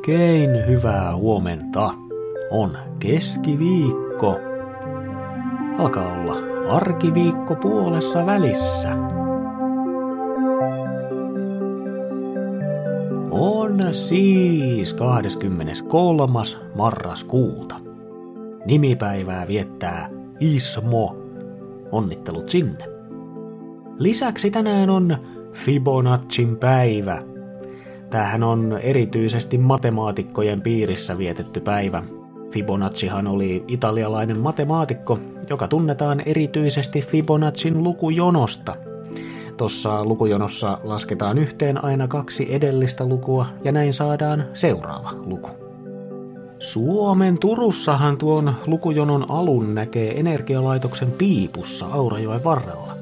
Oikein hyvää huomenta. On keskiviikko. Alkaa olla arkiviikko puolessa välissä. On siis 23. marraskuuta. Nimipäivää viettää Ismo. Onnittelut sinne. Lisäksi tänään on Fibonacin päivä. Tämähän on erityisesti matemaatikkojen piirissä vietetty päivä. Fibonaccihan oli italialainen matemaatikko, joka tunnetaan erityisesti Fibonacin lukujonosta. Tuossa lukujonossa lasketaan yhteen aina kaksi edellistä lukua ja näin saadaan seuraava luku. Suomen Turussahan tuon lukujonon alun näkee energialaitoksen piipussa Aurajoen varrella.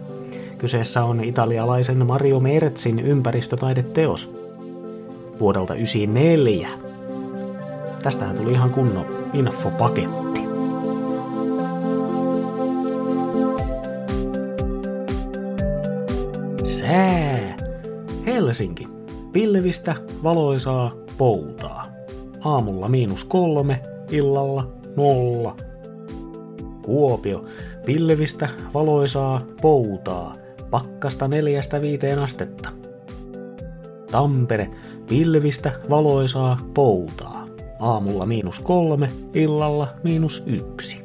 Kyseessä on italialaisen Mario Merzin ympäristötaideteos vuodelta 1994. Tästähän tuli ihan kunnon infopaketti. Sää. Helsinki. Pilvistä, valoisaa, poutaa. Aamulla miinus kolme, illalla nolla. Kuopio. Pilvistä, valoisaa, poutaa. Pakkasta neljästä viiteen astetta. Tampere. Pilvistä, valoisaa, poutaa. Aamulla miinus kolme, illalla miinus yksi.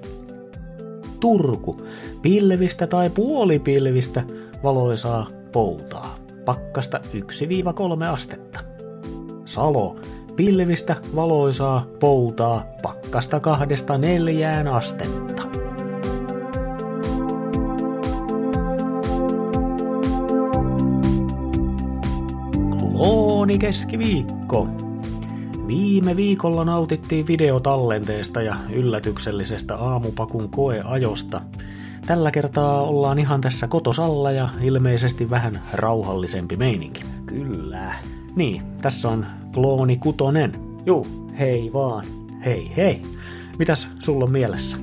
Turku. Pilvistä tai puolipilvistä, valoisaa, poutaa. Pakkasta 1-3 astetta. Salo. Pilvistä, valoisaa, poutaa. Pakkasta kahdesta neljään astetta. Klooni keskiviikko. Viime viikolla nautittiin videotallenteesta ja yllätyksellisestä aamupakun koeajosta. Tällä kertaa ollaan ihan tässä kotosalla ja ilmeisesti vähän rauhallisempi meininki. Kyllä. Niin, tässä on klooni kutonen. Juu, hei vaan. Hei hei. Mitäs sulla on mielessä?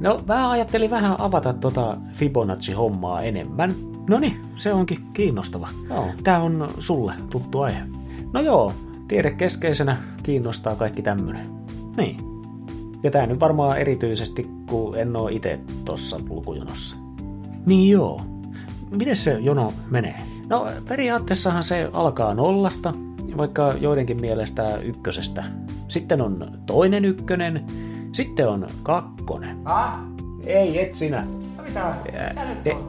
No, mä ajattelin vähän avata tota Fibonacci-hommaa enemmän. No niin, se onkin kiinnostava. Joo. Tää on sulle tuttu aihe. No joo, tiedekeskeisenä kiinnostaa kaikki tämmönen. Niin. Ja tää nyt varmaan erityisesti, kun en oo itse tossa lukujonossa. Niin joo. Miten se jono menee? No periaatteessahan se alkaa nollasta, vaikka joidenkin mielestä ykkösestä. Sitten on toinen ykkönen, sitten on kakkonen. Ah? Ei, et sinä. No mitä?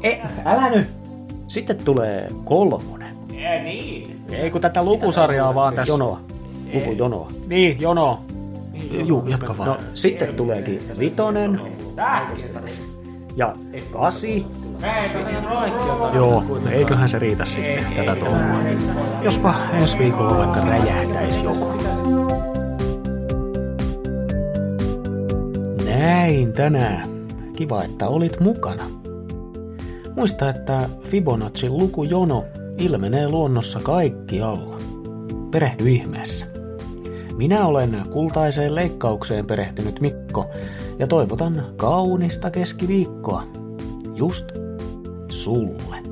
E, e, älä nyt! Sitten tulee kolmonen. Ei niin. Ei kun tätä lukusarjaa vaan tässä. Jonoa. Lukujonoa. Niin, jono. Juu, jatka vaan. No, sitten tuleekin vitonen ja kasi. Joo, eiköhän se riitä sitten tätä touhua. Jospa ensi viikolla vaikka räjähtäisi joku. Näin tänään. Kiva, että olit mukana. Muista, että Fibonacin lukujono ilmenee luonnossa kaikkialla. Perehdy ihmeessä. Minä olen kultaiseen leikkaukseen perehtynyt Mikko ja toivotan kaunista keskiviikkoa. Just sulle.